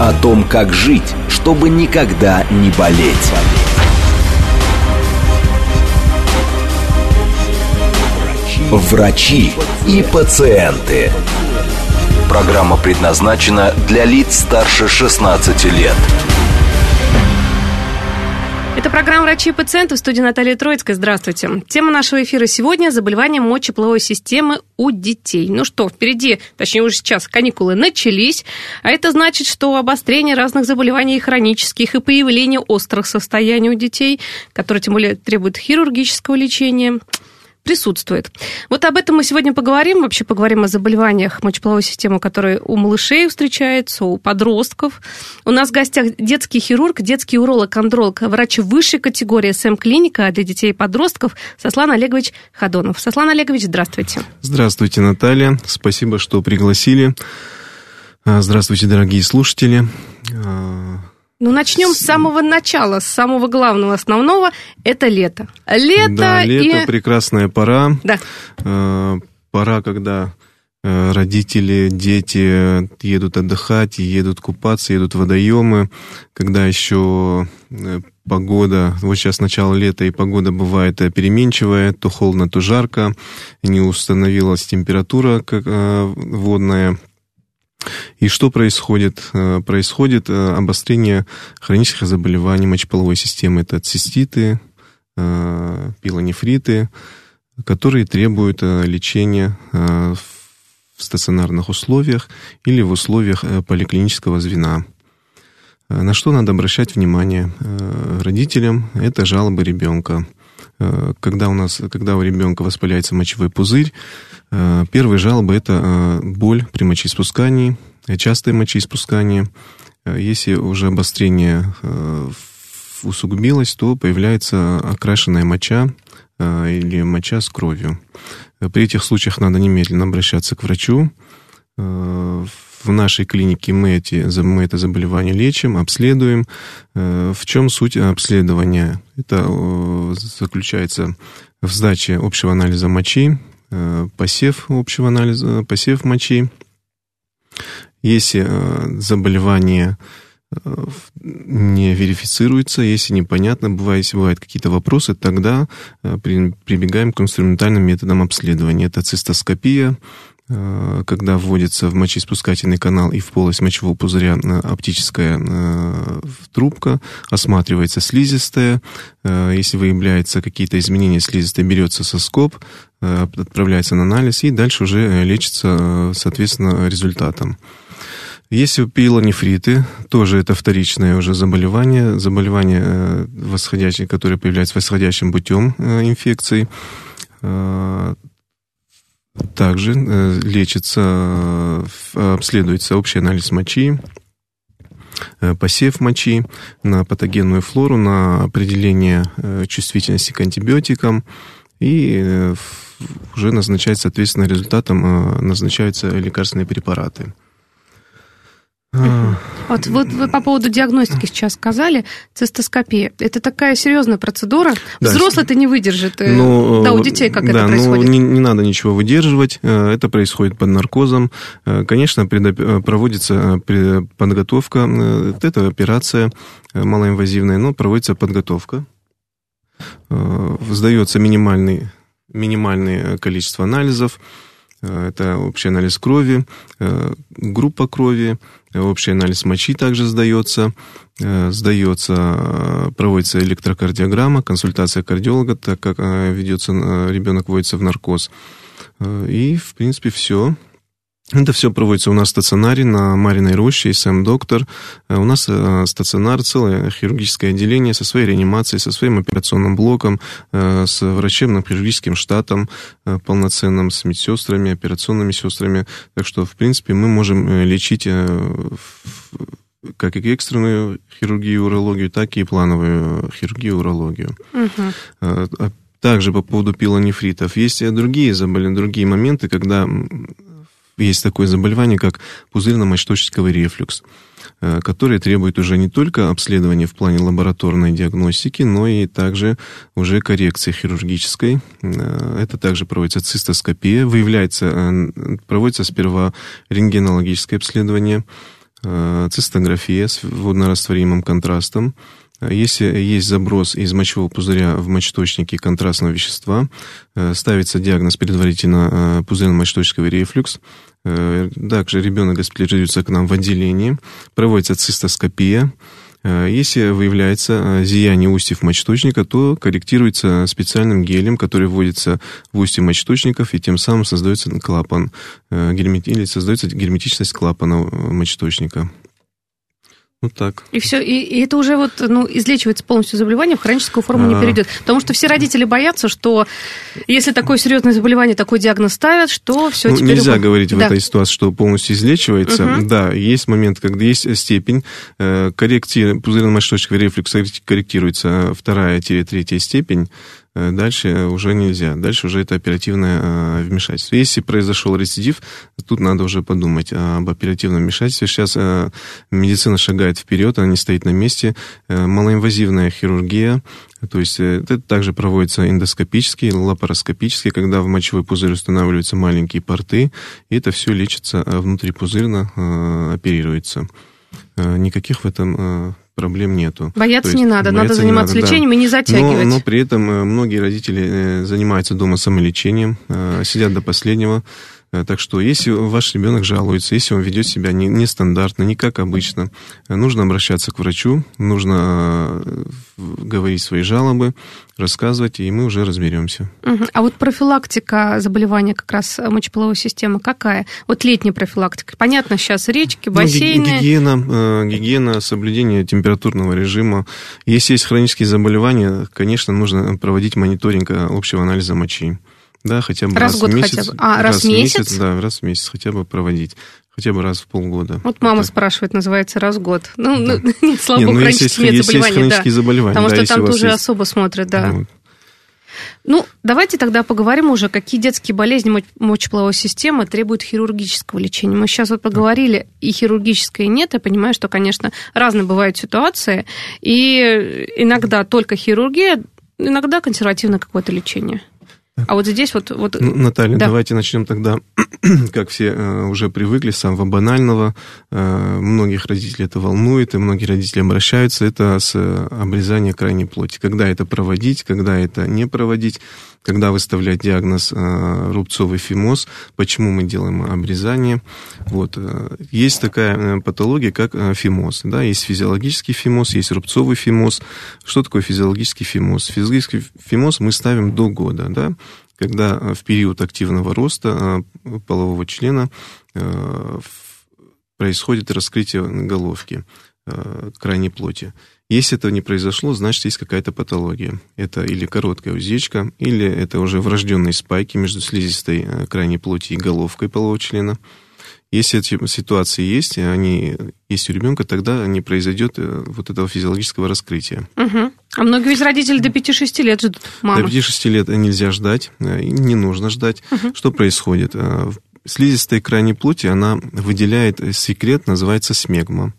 О том, как жить, чтобы никогда не болеть. Врачи и пациенты. Программа предназначена для лиц старше 16 лет. Это программа «Врачи и пациенты» в студии Наталья Троицкая. Здравствуйте. Тема нашего эфира сегодня – заболевания мочеполовой системы у детей. Ну что, впереди, точнее уже сейчас, каникулы начались, а это значит, что обострение разных заболеваний хронических и появление острых состояний у детей, которые тем более требуют хирургического лечения – присутствует. Вот об этом мы сегодня поговорим. Вообще поговорим о заболеваниях мочеполовой системы, которые у малышей встречаются, у подростков. У нас в гостях детский хирург, детский уролог, андролог, врач высшей категории СМ-клиника для детей и подростков Сослан Олегович Ходонов. Сослан Олегович, здравствуйте. Здравствуйте, Наталья. Спасибо, что пригласили. А, здравствуйте, дорогие слушатели. Ну, начнем с самого начала, с самого главного, основного. Это лето. Лето Да, лето, и... прекрасная пора. Да. Э, пора, когда э, родители, дети едут отдыхать, едут купаться, едут в водоемы, когда еще э, погода, вот сейчас начало лета, и погода бывает переменчивая, то холодно, то жарко, не установилась температура водная, и что происходит? Э, происходит э, обострение хронических заболеваний мочеполовой системы. Это циститы, э, пилонефриты, которые требуют лечения в стационарных условиях или в условиях поликлинического звена. На что надо обращать внимание родителям? Это жалобы ребенка. Когда у нас, когда у ребенка воспаляется мочевой пузырь, Э, первые жалобы – это э, боль при мочеиспускании, частое мочеиспускание. Э, если уже обострение усугубилось, то появляется окрашенная моча или моча с кровью. При этих случаях надо немедленно обращаться к врачу. В нашей клинике мы, эти, мы это заболевание лечим, обследуем. В чем суть обследования? Это заключается в сдаче общего анализа мочи, Э, посев общего анализа, посев мочи. Если э, заболевание э, не верифицируется, если непонятно, бывает, если бывают какие-то вопросы, тогда прибегаем к инструментальным методам обследования. Это цистоскопия, Э, когда вводится в мочеиспускательный канал и в полость мочевого пузыря э, оптическая э, трубка, осматривается слизистая. Если выявляются какие-то изменения слизистой, берется соскоб, отправляется на анализ и дальше уже лечится, соответственно, результатом. Если пилонефриты, тоже это вторичное уже заболевание, заболевание восходящее, которое появляется восходящим путем инфекции, также э, лечится, э, обследуется общий анализ мочи, э, посев мочи на патогенную флору, на определение чувствительности к антибиотикам и уже назначается, соответственно, результатом назначаются лекарственные препараты. А. Вот, вот вы по поводу диагностики сейчас сказали, цистоскопия. Это такая серьезная процедура. Да. Взрослый-то не выдержит. Э, ну, да, у детей как да, это ну, происходит? Ну, не, не надо ничего выдерживать. Э, это происходит под наркозом. Э, конечно, проводится подготовка. Это операция малоинвазивная, но проводится подготовка. Сдается минимальный, минимальное количество анализов. Это общий анализ крови, группа крови, Общий анализ мочи также сдается. Э, сдается, э, проводится электрокардиограмма, консультация кардиолога, так как э, ведется, ребенок вводится в наркоз. И, в принципе, все. Это все проводится у нас в стационаре на Мариной роще, СМ Доктор. У нас стационар, целое хирургическое отделение со своей реанимацией, со своим операционным блоком, с врачебным хирургическим штатом полноценным, с медсестрами, операционными сестрами. Так что, в принципе, мы можем лечить как и экстренную хирургию и урологию, так и плановую хирургию и урологию. Угу. Также по поводу пилонефритов. Есть и другие заболевания, другие моменты, когда есть такое заболевание, как пузырно-мочеточниковый рефлюкс, э, который требует уже не только обследования в плане лабораторной диагностики, но и также уже коррекции хирургической. Э, это также проводится цистоскопия, выявляется, э, проводится сперва рентгенологическое обследование, цистография с воднорастворимым контрастом, если есть заброс из мочевого пузыря в мочеточнике контрастного вещества, э, ставится диагноз предварительно э, пузырно-мочеточковый рефлюкс. Э, также ребенок госпитализируется к нам в отделении, проводится цистоскопия. Если выявляется зияние устьев мочеточника, то корректируется специальным гелем, который вводится в устье мочеточников, и тем самым создается клапан, или создается герметичность клапана мочеточника. Вот так. И все, и, и это уже вот, ну, излечивается полностью заболевание, в хроническую форму а... не перейдет. Потому что все родители боятся, что если такое серьезное заболевание, такой диагноз ставят, что все ну, теперь... Нельзя говорить да. в этой ситуации, что полностью излечивается. Угу. Да, есть момент, когда есть степень э, коррекции пузырно-мочеточкового рефлюкса корректируется вторая-третья степень, Э, дальше уже нельзя. Дальше уже это оперативное э, вмешательство. Если произошел рецидив, тут надо уже подумать об оперативном вмешательстве. Сейчас э, медицина шагает вперед, она не стоит на месте. Малоинвазивная хирургия, то есть это также проводится эндоскопически, лапароскопически, когда в мочевой пузырь устанавливаются маленькие порты, и это все лечится внутрипузырно, оперируется. Никаких в этом проблем нету. Бояться есть, не надо, надо заниматься надо, лечением да. и не затягивать. Но, но при этом э, многие родители э, занимаются дома самолечением, э, сидят до последнего. Так что, если ваш ребенок жалуется, если он ведет себя нестандартно, не, не как обычно, нужно обращаться к врачу, нужно говорить свои жалобы, рассказывать, и мы уже разберемся. Угу. А вот профилактика заболевания как раз мочеполовой системы какая? Вот летняя профилактика. Понятно, сейчас речки, ну, бассейны. Ну, гигиена, э, гигиена, соблюдение температурного режима. Если есть хронические заболевания, конечно, нужно проводить мониторинг э, общего анализа мочи. Да, хотя бы раз, раз в год месяц. Хотя бы. А, раз, раз в месяц? месяц? Да, раз в месяц хотя бы проводить. Хотя бы раз в полгода. Вот мама это... спрашивает, называется раз в год. Ну, да. ну нет, слава богу, хронические нет заболеваний. да. заболевания. Потому да, что там тоже есть... особо смотрят, да. Вот. Ну, давайте тогда поговорим уже, какие детские болезни мочеполовой системы требуют хирургического лечения. Мы сейчас вот поговорили, и хирургическое, и нет. Я понимаю, что, конечно, разные бывают ситуации, и иногда только хирургия, иногда консервативное какое-то лечение. А вот здесь вот... вот... Наталья, да. давайте начнем тогда, как все э, уже привыкли, с самого банального. Э, многих родителей это волнует, и многие родители обращаются. Это с э, обрезания крайней плоти. Когда это проводить, когда это не проводить когда выставлять диагноз рубцовый фимоз, почему мы делаем обрезание. Вот. Есть такая патология, как фимоз. Да? Есть физиологический фимоз, есть рубцовый фимоз. Что такое физиологический фимоз? Физиологический фимоз мы ставим до года, да? Когда в период активного роста полового члена происходит раскрытие головки крайней плоти. Если этого не произошло, значит, есть какая-то патология. Это или короткая уздечка, или это уже врожденные спайки между слизистой э, крайней плоти и головкой полового члена. Если эти ситуации есть, они есть у ребенка, тогда не произойдет э, вот этого физиологического раскрытия. Угу. А многие из родителей до 5-6 лет ждут мамы. До 5-6 лет нельзя ждать, э, не нужно ждать. Угу. Что происходит? Слизистая крайней плоти, она выделяет секрет, называется смегма.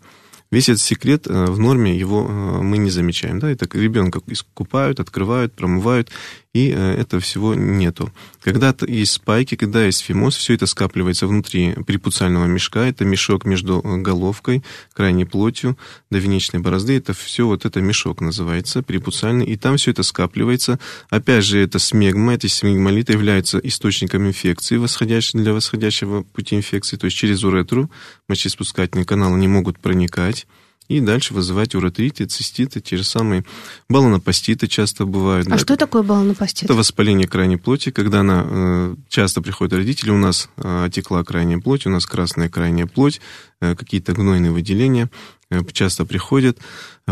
Весь этот секрет э, в норме его э, мы не замечаем. Да? Это ребенка искупают, открывают, промывают, и э, этого всего нету. Когда есть спайки, когда есть фимоз, все это скапливается внутри перипуциального мешка. Это мешок между головкой, крайней плотью до венечной борозды. Это все вот это мешок называется, перипуциальный. И там все это скапливается. Опять же, это смегма, эти смегмолиты являются источником инфекции восходящей, для восходящего пути инфекции. То есть через уретру мочеиспускательные каналы не могут проникать и дальше вызывать уретриты, циститы, те же самые баллонопаститы часто бывают. А да. что такое баллонопастит? Это воспаление крайней плоти, когда она э, часто приходит родители, у нас э, отекла крайняя плоть, у нас красная крайняя плоть, э, какие-то гнойные выделения э, часто приходят.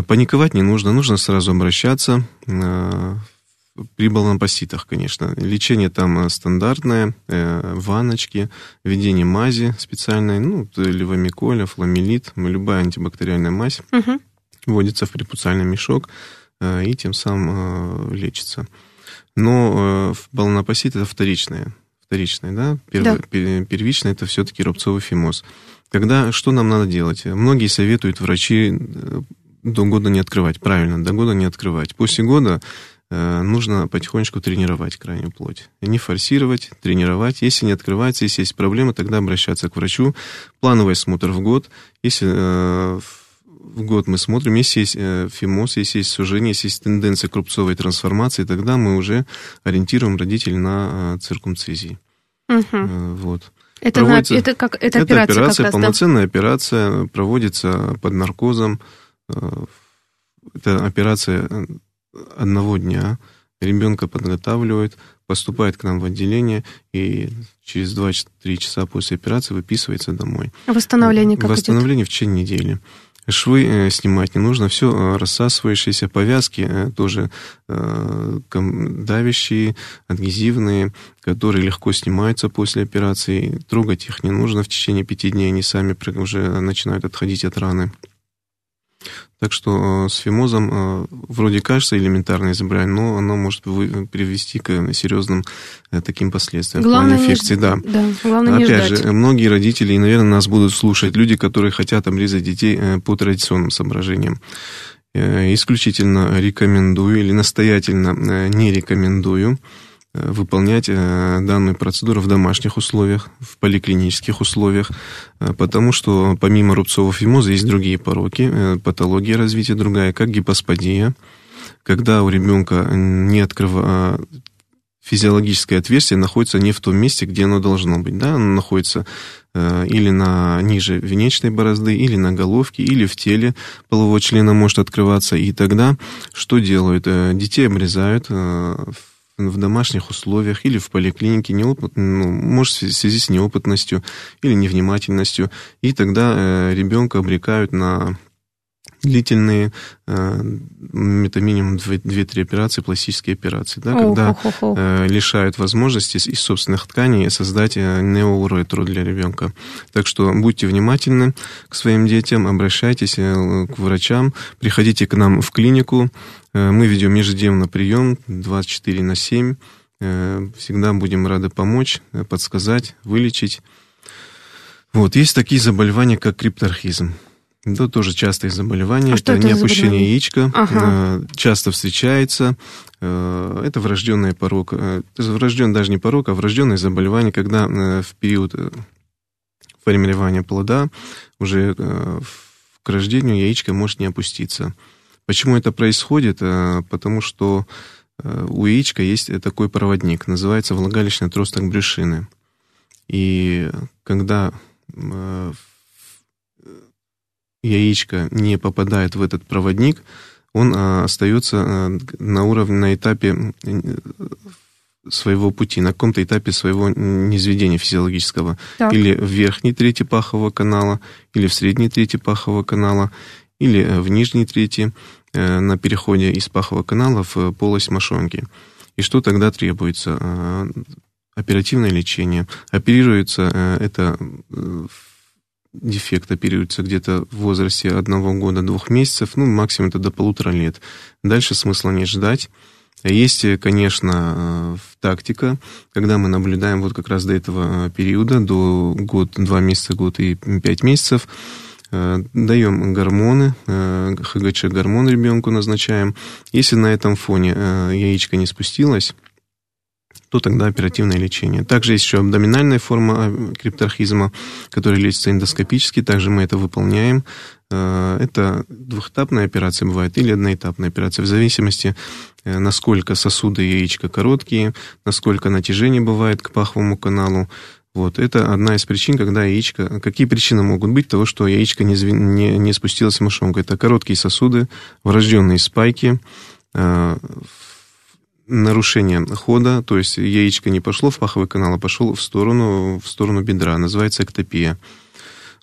Паниковать не нужно, нужно сразу обращаться э, при баланопоститах, конечно. Лечение там стандартное, ванночки, введение мази специальной, ну, левомиколя, фламелит, любая антибактериальная мазь угу. вводится в препуциальный мешок и тем самым лечится. Но баланопостит это вторичное вторичное, да? Перв... да. Первичное это все-таки рубцовый фимоз. Когда, что нам надо делать? Многие советуют врачи э, до года не открывать. Правильно, до года не открывать. После года э, нужно потихонечку тренировать крайнюю плоть. Не форсировать, тренировать. Если не открывается, если есть проблемы, тогда обращаться к врачу. Плановый осмотр в год. Если э, в год мы смотрим, если есть э, фимоз, если есть сужение, если есть тенденция к рубцовой трансформации, тогда мы уже ориентируем родителей на э, циркумцизии. Угу. Вот. Это, на, это, как, это, это операция, операция как раз, полноценная да? операция, проводится под наркозом. Это операция одного дня. Ребенка подготавливают, поступает к нам в отделение и через 2-3 часа после операции выписывается домой. Восстановление как Восстановление идет? в течение недели швы э, снимать не нужно, все э, рассасывающиеся повязки э, тоже давящие, адгезивные, которые легко снимаются после операции. Трогать их не нужно в течение пяти дней, они сами уже начинают отходить от раны. Так что э, с фимозом э, вроде кажется элементарное заболевание, но оно может привести к серьезным э, таким последствиям главное в плане инфекции. Не, да. Да, главное Опять не же, многие родители, и, наверное, нас будут слушать, люди, которые хотят обрезать детей по традиционным соображениям. Исключительно рекомендую или настоятельно не рекомендую Э, выполнять э, данную процедуру в домашних условиях, в поликлинических условиях, э, потому что помимо рубцового фимоза есть другие пороки, патология развития другая, как гипосподия, когда у ребенка не открыва... физиологическое отверстие находится не в том месте, где оно должно быть, да, оно находится или на ниже венечной борозды, или на головке, или в теле полового члена может открываться, и тогда что делают? Детей обрезают в в домашних условиях или в поликлинике, неопыт, ну, может, в связи с неопытностью или невнимательностью, и тогда э, ребенка обрекают на длительные, э, это минимум 2-3 операции, пластические операции, да, когда э, лишают возможности из собственных тканей создать э, неоуретру для ребенка. Так что будьте внимательны к своим детям, обращайтесь к врачам, приходите к нам в клинику, мы ведем ежедневно прием 24 на 7, всегда будем рады помочь, подсказать, вылечить. Вот, есть такие заболевания, как крипторхизм. Это тоже частое заболевание. А это, это неопущение яичка. Ага. Э, часто встречается. Э, это врожденный порог. Э, врожден даже не порог, а врожденное заболевание, когда в период формирования плода уже к рождению яичко может не опуститься. Почему это происходит? Потому что у яичка есть такой проводник, называется влагалищный отросток брюшины. И когда яичко не попадает в этот проводник, он остается на уровне, на этапе своего пути, на каком-то этапе своего низведения физиологического. Так. Или в верхней трети пахового канала, или в средней трети пахового канала, или э, в нижней трети э, на переходе из пахового канала в полость мошонки. И что тогда требуется? А, оперативное лечение. Оперируется э, это дефект оперируется где-то в возрасте одного года, двух месяцев, ну, максимум это до полутора лет. Дальше смысла не ждать. Есть, конечно, тактика, когда мы наблюдаем вот как раз до этого периода, до год, два месяца, год и пять месяцев, даем гормоны, ХГЧ гормон ребенку назначаем. Если на этом фоне яичко не спустилось, то тогда оперативное лечение. Также есть еще абдоминальная форма а, крипторхизма, которая лечится эндоскопически, также мы это выполняем. Э, это двухэтапная операция бывает или одноэтапная операция, в зависимости, э, насколько сосуды яичка короткие, насколько натяжение бывает к паховому каналу. Вот, это одна из причин, когда яичко... Какие причины могут быть того, что яичко не, не, не спустилось в мошонку? Это короткие сосуды, врожденные спайки, э, нарушение хода, то есть яичко не пошло в паховый канал, а пошел в сторону, в сторону бедра, называется эктопия.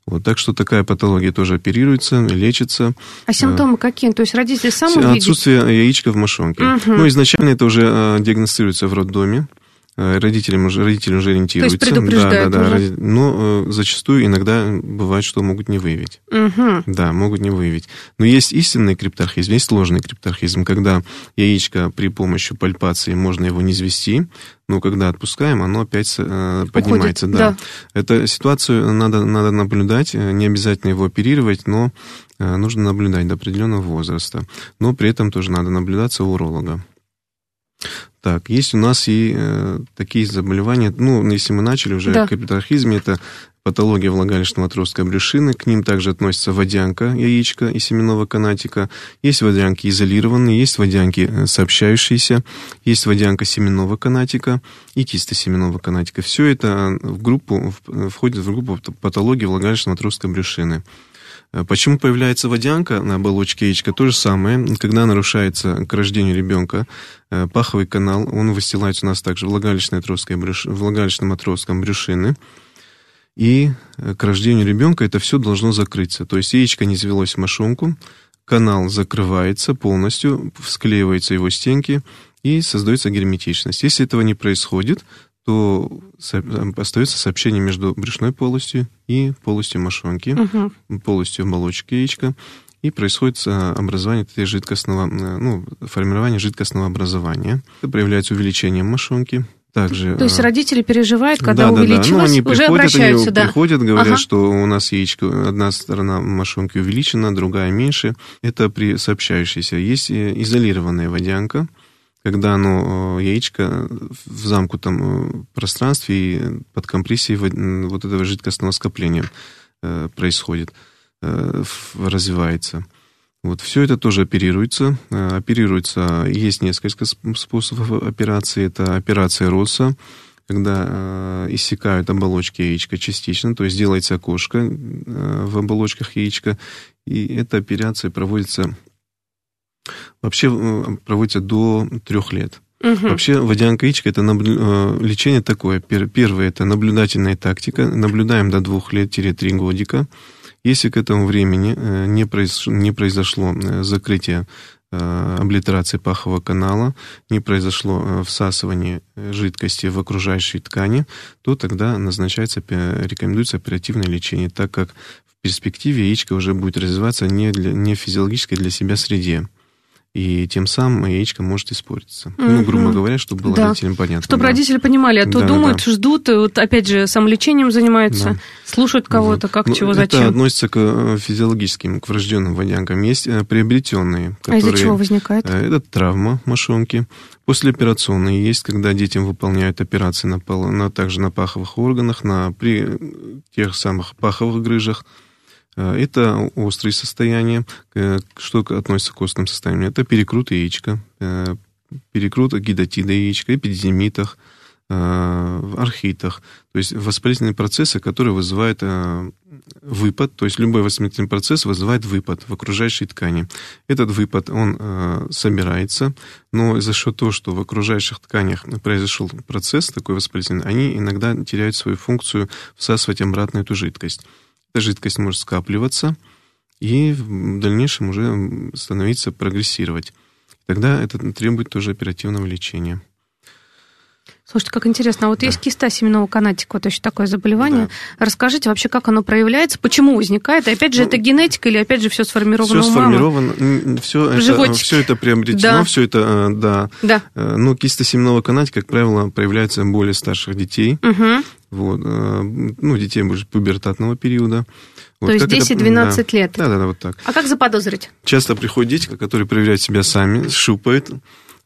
Вот, так что такая патология тоже оперируется, лечится. А симптомы какие? То есть родители сам увидят? Отсутствие яичка в мошонке. Угу. Ну, изначально это уже диагностируется в роддоме. Э, родителям уже, родители уже ориентируются. То есть предупреждают да, да, да. Уже. Но э, зачастую иногда бывает, что могут не выявить. Угу. Да, могут не выявить. Но есть истинный крипторхизм, есть сложный крипторхизм, когда яичко при помощи пальпации можно его не извести, но когда отпускаем, оно опять э, поднимается. Уходит, да. да. Эту ситуацию надо, надо наблюдать, э, не обязательно его оперировать, но э, нужно наблюдать до определенного возраста. Но при этом тоже надо наблюдаться у уролога. Так, есть у нас и э, такие заболевания, ну, если мы начали уже да. капитархизме, это патология влагалищного отростка брюшины, к ним также относится водянка, яичко и семенного канатика, есть водянки изолированные, есть водянки э, сообщающиеся, есть водянка семенного канатика и киста семенного канатика. Все это в группу, входит в группу патологии влагалищного отростка брюшины. Э, почему появляется водянка на оболочке яичка? То же самое, когда нарушается к рождению ребенка э, паховый канал, он выстилается у нас также влагалищной отросткой, брюш... влагалищным отростком брюшины, и э, к рождению ребенка это все должно закрыться. То есть яичко не завелось в мошонку, канал закрывается полностью, склеиваются его стенки, и создается герметичность. Если этого не происходит, то остается сообщение между брюшной полостью и полостью мошонки, угу. полостью оболочки яичка, и происходит образование этой жидкостного, э, ну, формирование жидкостного образования. Это проявляется увеличением мошонки, также, То есть а, родители переживают, когда да, увеличилось, да, да. Ну, они уже приходят, обращаются, они да. приходят, говорят, ага. что у нас яичко, одна сторона мошонки увеличена, другая меньше. Это при сообщающейся. Есть изолированная водянка, когда оно, э, яичко в замкнутом э, пространстве и под компрессией вот этого жидкостного скопления э, происходит, развивается. Вот все это тоже оперируется. Оперируется, есть несколько способов операции. Это операция РОСа, когда иссякают оболочки яичка частично, то есть делается окошко в оболочках яичка, и эта операция проводится вообще э, проводится до трех лет. Угу. Вообще водянка яичко это наблю... Э, лечение такое. Первое это наблюдательная тактика. Наблюдаем до двух лет-три годика. Если к этому времени э, не, произ... не произошло закрытие облитерации пахового канала, не произошло всасывание жидкости в окружающие ткани, то тогда назначается, рекомендуется оперативное лечение, так как в перспективе яичко уже будет развиваться не, для, не в физиологической для себя среде и тем самым яичко может испортиться. Угу. Ну, грубо говоря, чтобы было да. родителям понятно. Чтобы да. родители понимали, а то да, думают, да. ждут, и вот опять же самолечением занимаются, да. слушают кого-то, как, ну, чего, зачем. Это относится к э, физиологическим, к врожденным водянкам. Есть э, приобретенные, которые... А из-за чего возникает? Э, это травма мошонки. Послеоперационные есть, когда детям выполняют операции на, на, также на паховых органах, на, при тех самых паховых грыжах, это острые состояния. Э, что относится к острым состояниям? Это перекрут яичка, э, перекрут гидатида яичка, эпидемитах, архитах. То есть воспалительные процессы, которые вызывают выпад, то есть любой воспалительный процесс вызывает выпад в окружающей ткани. Этот выпад, он собирается, но за счет того, что в окружающих тканях произошел процесс такой воспалительный, они иногда теряют свою функцию всасывать обратно эту жидкость эта жидкость может скапливаться и в дальнейшем уже становиться прогрессировать. Тогда это требует тоже оперативного лечения. Слушайте, как интересно. А вот да. есть киста семенного канатика, вот еще такое заболевание. Да. Расскажите вообще, как оно проявляется, почему возникает? И опять же, ну, это генетика или опять же все сформировано все у мамы? сформировано, все это, все это приобретено, да. все это, э, да. да. Э, ну, киста семенного канатика, как правило, проявляется более старших детей. Угу. Вот, э, ну, детей, может, пубертатного периода. Вот, То есть 10-12 да. лет. Да, да, да, вот так. А как заподозрить? Часто приходят дети, которые проверяют себя сами, щупают,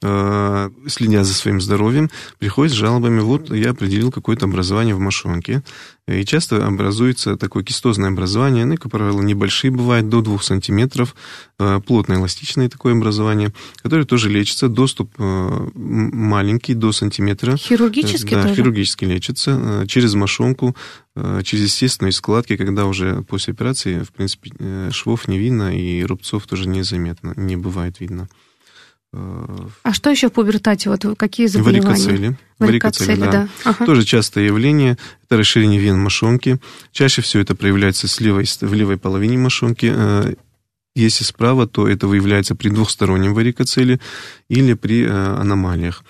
следя за своим здоровьем, приходит с жалобами, вот я определил какое-то образование в мошонке. И часто образуется такое кистозное образование, ну, как правило, небольшие бывают, до 2 сантиметров, э, плотное эластичное такое образование, которое тоже лечится, доступ э, маленький, до сантиметра. Хирургически Да, тоже? хирургически лечится, через мошонку, через естественные складки, когда уже после операции, в принципе, швов не видно и рубцов тоже незаметно, не бывает видно. А что еще в пубертате? Вот какие заболевания? Варикоцели. Варикоцели, да. да. Ага. Тоже частое явление. Это расширение вен мошонки. Чаще всего это проявляется с левой, в левой половине мошонки. Если справа, то это выявляется при двухстороннем варикоцеле или при аномалиях.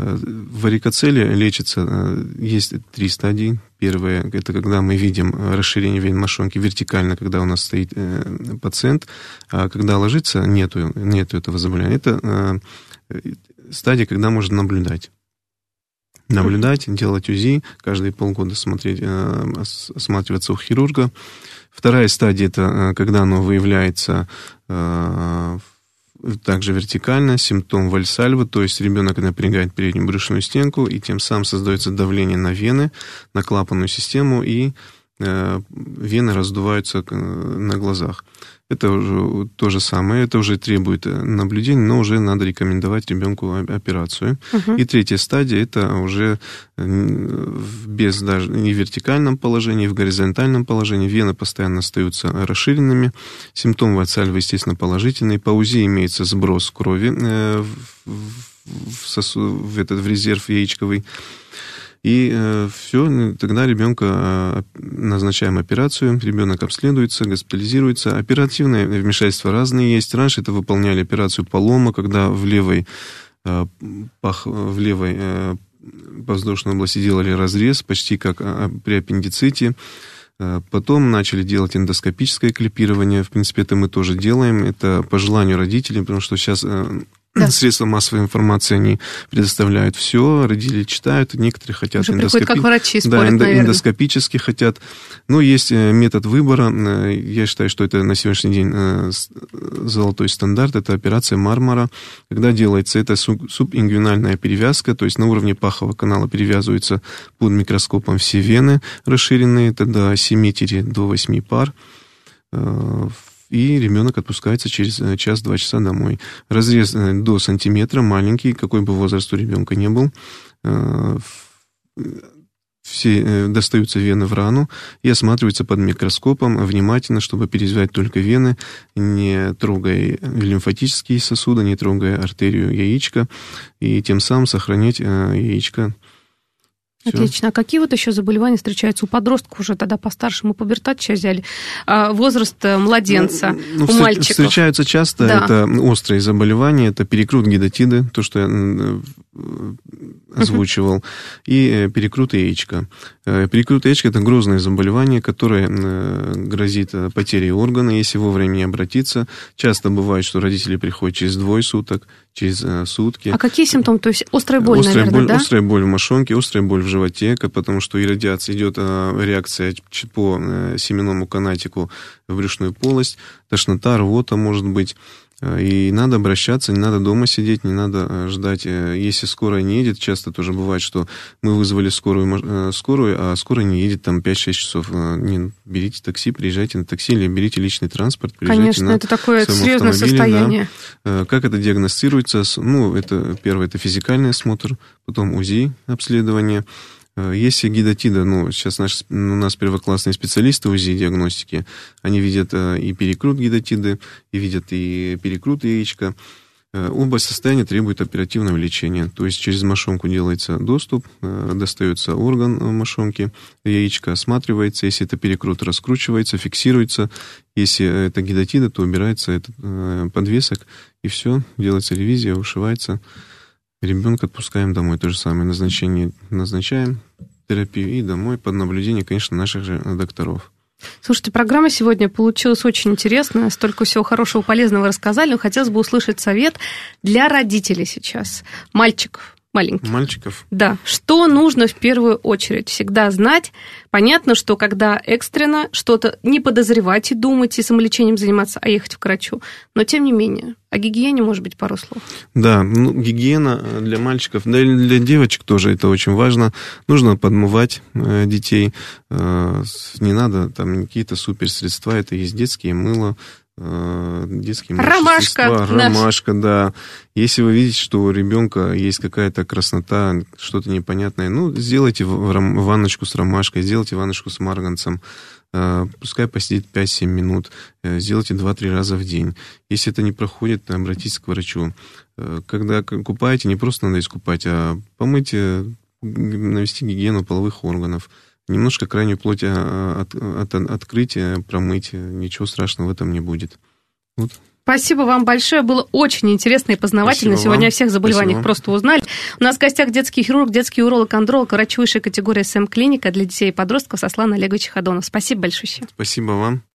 Варикоцели лечится, есть три стадии. Первая – это когда мы видим расширение вен мошонки вертикально, когда у нас стоит пациент, а когда ложится, нету, нету этого заболевания. Это стадия, когда можно наблюдать. Наблюдать, делать УЗИ, каждые полгода смотреть, осматриваться у хирурга. Вторая стадия – это когда оно выявляется в также вертикально, симптом вальсальвы, то есть ребенок напрягает переднюю брюшную стенку, и тем самым создается давление на вены, на клапанную систему, и вены раздуваются э, на глазах. Это уже то же самое, это уже требует э, наблюдения, но уже надо рекомендовать ребенку операцию. Угу. И третья стадия это уже без даже не в вертикальном положении, в горизонтальном положении. Вены постоянно остаются расширенными. Симптомы от сальвы, естественно, положительные. По УЗИ имеется сброс крови э, в, сосуд, в, этот, в резерв яичковый. И э, все, тогда ребенка э, назначаем операцию, ребенок обследуется, госпитализируется. Оперативные вмешательства разные есть. Раньше это выполняли операцию полома, когда в левой, э, пах, в левой э, воздушной области делали разрез, почти как а, при аппендиците. Э, потом начали делать эндоскопическое клипирование. В принципе, это мы тоже делаем. Это по желанию родителей, потому что сейчас э, да. Средства массовой информации, они предоставляют все, родители читают, некоторые хотят Уже эндоскопи... как врачи спорят, да, эндо... эндоскопически хотят. Но есть э, метод выбора. Э, я считаю, что это на сегодняшний день э, золотой стандарт. Это операция Мармара, когда делается это субингвинальная перевязка, то есть на уровне пахового канала перевязываются под микроскопом все вены расширенные, это до 7 до 8 пар и ребенок отпускается через э, час-два часа домой. Разрез э, до сантиметра, маленький, какой бы возраст у ребенка не был. Э, все достаются вены в рану и осматриваются под микроскопом внимательно, чтобы перезвать только вены, не трогая лимфатические сосуды, не трогая артерию яичка, и тем самым сохранять яичко все. Отлично. А какие вот еще заболевания встречаются у подростков уже тогда постарше? Мы пубертат сейчас взяли. А, возраст э, младенца ну, ну, у мальчиков. Встречаются часто. Да. Это острые заболевания, это перекрут гидатиды, то, что я э, озвучивал, uh-huh. и э, перекрут яичка. Перекрут яичка – это грозное заболевание, которое грозит потерей органа, если вовремя не обратиться. Часто бывает, что родители приходят через двое суток, через сутки. А какие симптомы? То есть острая боль, острая наверное, боль, да? Острая боль в мошонке, острая боль в животе, потому что и радиация идет реакция по семенному канатику в брюшную полость, тошнота, рвота может быть. Э, и надо обращаться, не надо дома сидеть, не надо э, ждать. Э, если скорая не едет, часто тоже бывает, что мы вызвали скорую, скорую а скорая не едет там 5-6 часов. Не, берите такси, приезжайте на такси или берите личный транспорт, приезжайте Конечно, на это такое серьезное состояние. Да. Как это диагностируется? Ну, это первое, это физикальный осмотр, потом УЗИ обследование, если гидатида, ну, сейчас наш, у нас первоклассные специалисты УЗИ-диагностики, они видят э, и перекрут гидатиды, и видят и перекрут яичка. Э, оба состояния требуют оперативного лечения. То есть через мошонку делается доступ, достается орган мошонки, яичко осматривается, если это перекрут, раскручивается, фиксируется. Если это гидатида, то убирается этот подвесок, и все, делается ревизия, ушивается. Ребенка отпускаем домой. То же самое назначение назначаем, терапию и домой под наблюдение, конечно, наших же докторов. Слушайте, программа сегодня получилась очень интересная, столько всего хорошего, полезного рассказали, но хотелось бы услышать совет для родителей сейчас, мальчиков, маленьких. Мальчиков? Да. Что нужно в первую очередь всегда знать? Понятно, что когда экстренно что-то не подозревать и думать, и самолечением заниматься, а ехать к врачу. Но тем не менее, о гигиене, может быть, пару слов. Да, ну, гигиена для мальчиков, да и для девочек тоже это очень важно. Нужно подмывать э, детей. Э, не надо там какие-то суперсредства, это есть детские мыло, детские ромашка, ромашка, да. Если вы видите, что у ребенка есть какая-то краснота, что-то непонятное, ну, сделайте ванночку с ромашкой, сделайте ванночку с марганцем, э, пускай посидит 5-7 минут, э, сделайте 2-3 раза в день. Если это не проходит, обратитесь к врачу. Когда купаете, не просто надо искупать, а помыть навести гигиену половых органов. Немножко крайнюю плоть а, от, от, открыть, промыть. Ничего страшного в этом не будет. Вот. Спасибо вам большое. Было очень интересно и познавательно. Спасибо Сегодня вам. о всех заболеваниях Спасибо. просто узнали. У нас в гостях детский хирург, детский уролог, андролог, врач высшей категории СМ-клиника для детей и подростков Сослан Олегович Ходонов. Спасибо большое. Спасибо вам.